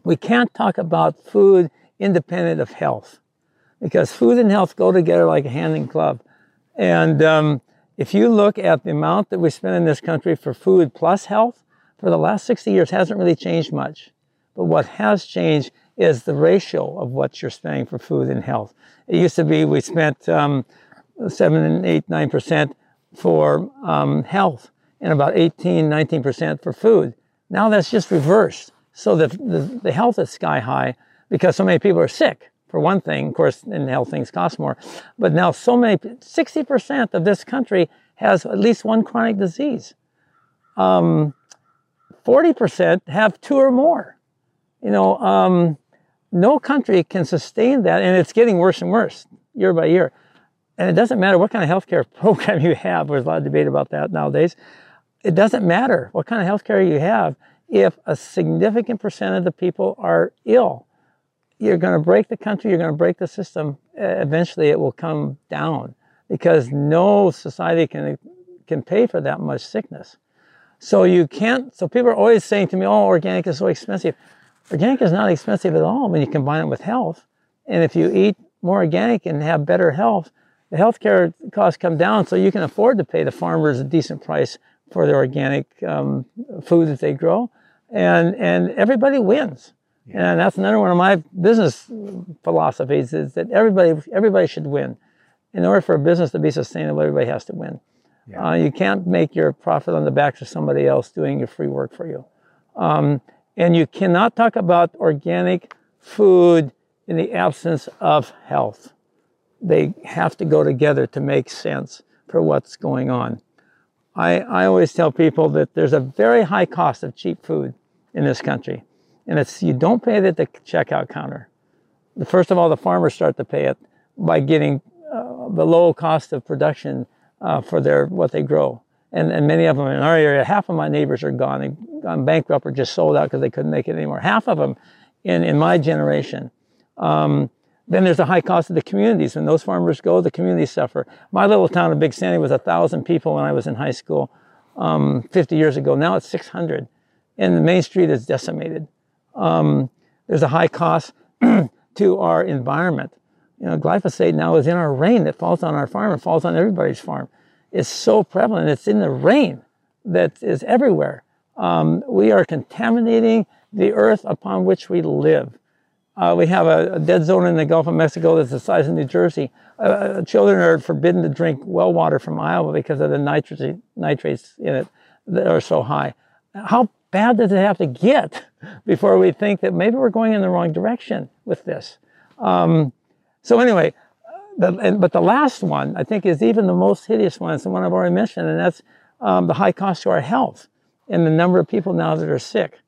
we can't talk about food independent of health because food and health go together like a hand in glove. And um, if you look at the amount that we spend in this country for food plus health, for the last 60 years hasn't really changed much. But what has changed is the ratio of what you're spending for food and health. It used to be we spent um, seven and eight, nine percent for um, health and about 18, 19 percent for food. Now that's just reversed. So the, the, the health is sky high because so many people are sick for one thing. Of course, in health things cost more. But now so many, 60% of this country has at least one chronic disease. Um, 40% have two or more. You know, um, no country can sustain that, and it's getting worse and worse year by year. And it doesn't matter what kind of healthcare program you have. There's a lot of debate about that nowadays. It doesn't matter what kind of healthcare you have if a significant percent of the people are ill you're going to break the country, you're going to break the system. Eventually, it will come down because no society can can pay for that much sickness. So you can't. So people are always saying to me, "Oh, organic is so expensive." Organic is not expensive at all when you combine it with health. And if you eat more organic and have better health, the healthcare costs come down, so you can afford to pay the farmers a decent price for the organic um, food that they grow, and and everybody wins. Yeah. And that's another one of my business philosophies is that everybody everybody should win. In order for a business to be sustainable, everybody has to win. Yeah. Uh, you can't make your profit on the backs of somebody else doing your free work for you. Um, and you cannot talk about organic food in the absence of health. They have to go together to make sense for what's going on. I, I always tell people that there's a very high cost of cheap food in this country. And it's you don't pay it at the checkout counter. First of all, the farmers start to pay it by getting uh, the low cost of production uh, for their what they grow. And, and many of them in our area, half of my neighbors are gone, and gone bankrupt or just sold out because they couldn't make it anymore. Half of them in, in my generation. Um, then there's the high cost of the communities. When those farmers go, the communities suffer. My little town of Big Sandy was a thousand people when I was in high school, um, 50 years ago. Now it's 600, and the main street is decimated um, there's a high cost to our environment. You know, glyphosate now is in our rain that falls on our farm and falls on everybody's farm. It's so prevalent. It's in the rain that is everywhere. Um, we are contaminating the earth upon which we live. Uh, we have a, a, dead zone in the Gulf of Mexico that's the size of New Jersey. Uh, uh children are forbidden to drink well water from Iowa because of the nitrates, nitrates in it that are so high. How bad does it have to get before we think that maybe we're going in the wrong direction with this? Um, so anyway, the, and, but the last one I think is even the most hideous one. It's the one I've already mentioned, and that's um, the high cost to our health and the number of people now that are sick.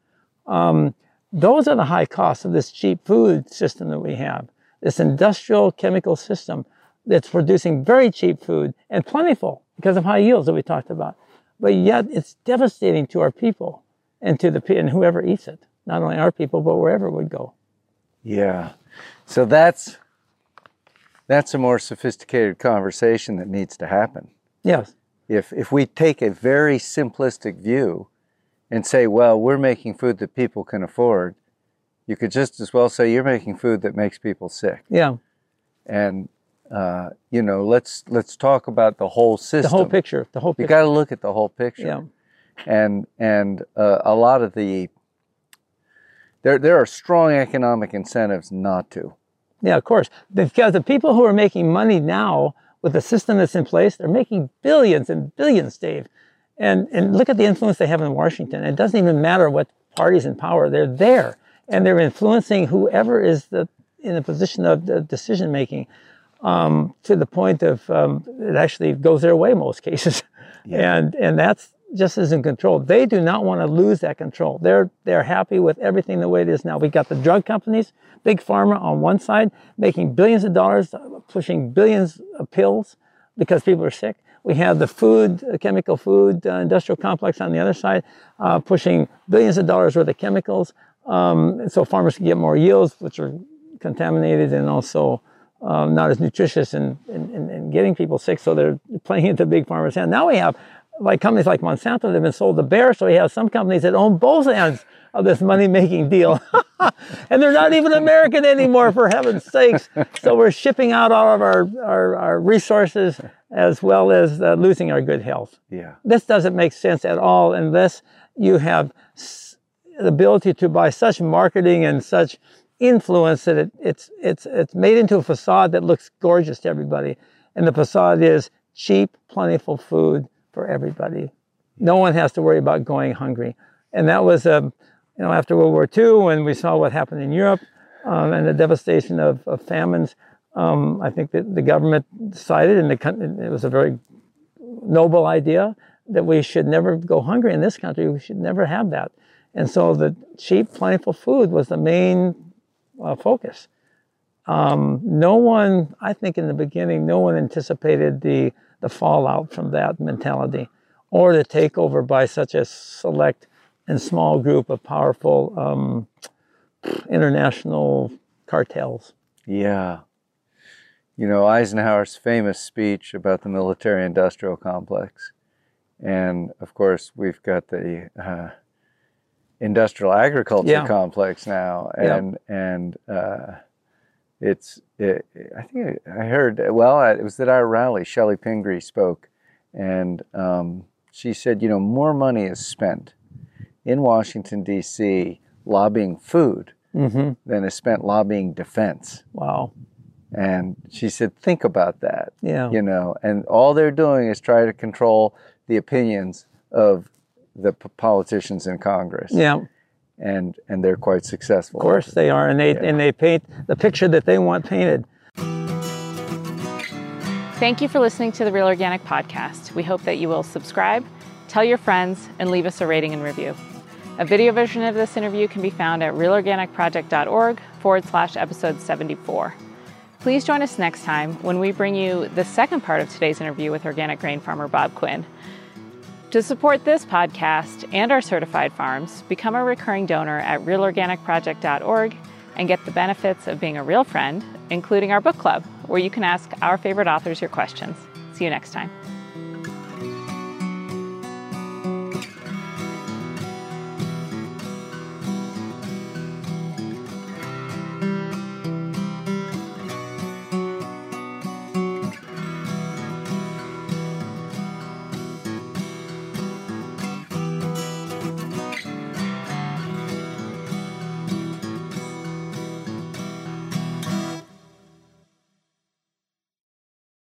Um, those are the high costs of this cheap food system that we have, this industrial chemical system that's producing very cheap food and plentiful because of high yields that we talked about. But yet it's devastating to our people and to the and whoever eats it, not only our people but wherever it would go. Yeah, so that's that's a more sophisticated conversation that needs to happen. Yes. If if we take a very simplistic view and say, well, we're making food that people can afford, you could just as well say you're making food that makes people sick. Yeah. And uh, you know, let's let's talk about the whole system. The whole picture. The whole Picture. You got to look at the whole picture. Yeah. And and uh, a lot of the there there are strong economic incentives not to. Yeah, of course. Because the people who are making money now with the system that's in place, they're making billions and billions, Dave. And and look at the influence they have in Washington. It doesn't even matter what party's in power; they're there, and they're influencing whoever is the in the position of the decision making, um, to the point of um, it actually goes their way most cases, and and that's just isn't control. They do not want to lose that control. They're they're happy with everything the way it is now. We got the drug companies, big pharma on one side, making billions of dollars, pushing billions of pills because people are sick. We have the food, chemical food uh, industrial complex on the other side, uh, pushing billions of dollars worth of chemicals, um, so farmers can get more yields, which are contaminated and also um, not as nutritious and in, in, in getting people sick. So they're playing into big pharma's hands. Now we have like companies like Monsanto that have been sold to Bayer. So we have some companies that own both ends of this money-making deal, and they're not even American anymore, for heaven's sakes. So we're shipping out all of our our, our resources as well as uh, losing our good health. Yeah. This doesn't make sense at all unless you have s- the ability to buy such marketing and such influence that it, it's it's it's made into a facade that looks gorgeous to everybody, and the facade is cheap, plentiful food for everybody. No one has to worry about going hungry, and that was um, you know after World War II when we saw what happened in Europe um, and the devastation of, of famines. Um, I think that the government decided, and the it was a very noble idea that we should never go hungry in this country. We should never have that. And so the cheap, plentiful food was the main uh, focus. Um, no one, I think in the beginning, no one anticipated the, the fallout from that mentality or the takeover by such a select and small group of powerful um, international cartels. Yeah. You know, Eisenhower's famous speech about the military industrial complex. And of course, we've got the uh, industrial agriculture Yeah. complex now. Yeah. And, and, uh, it's, it, I think I heard, well, it was at our rally, Chellie Pingree spoke, and um, she said, you know, more money is spent in Washington, D.C., lobbying food hmm than is spent lobbying defense. Wow. And she said, think about that, Yeah. you know, and all they're doing is try to control the opinions of the p- politicians in Congress. Yeah. And, and they're quite successful. Of course they are, and they and they paint the picture that they want painted. Thank you for listening to the Real Organic Podcast. We hope that you will subscribe, tell your friends, and leave us a rating and review. A video version of this interview can be found at realorganicproject.org forward slash episode 74. Please join us next time when we bring you the second part of today's interview with organic grain farmer Bob Quinn. To support this podcast and our certified farms, become a recurring donor at realorganicproject.org and get the benefits of being a real friend, including our book club, where you can ask our favorite authors your questions. See you next time.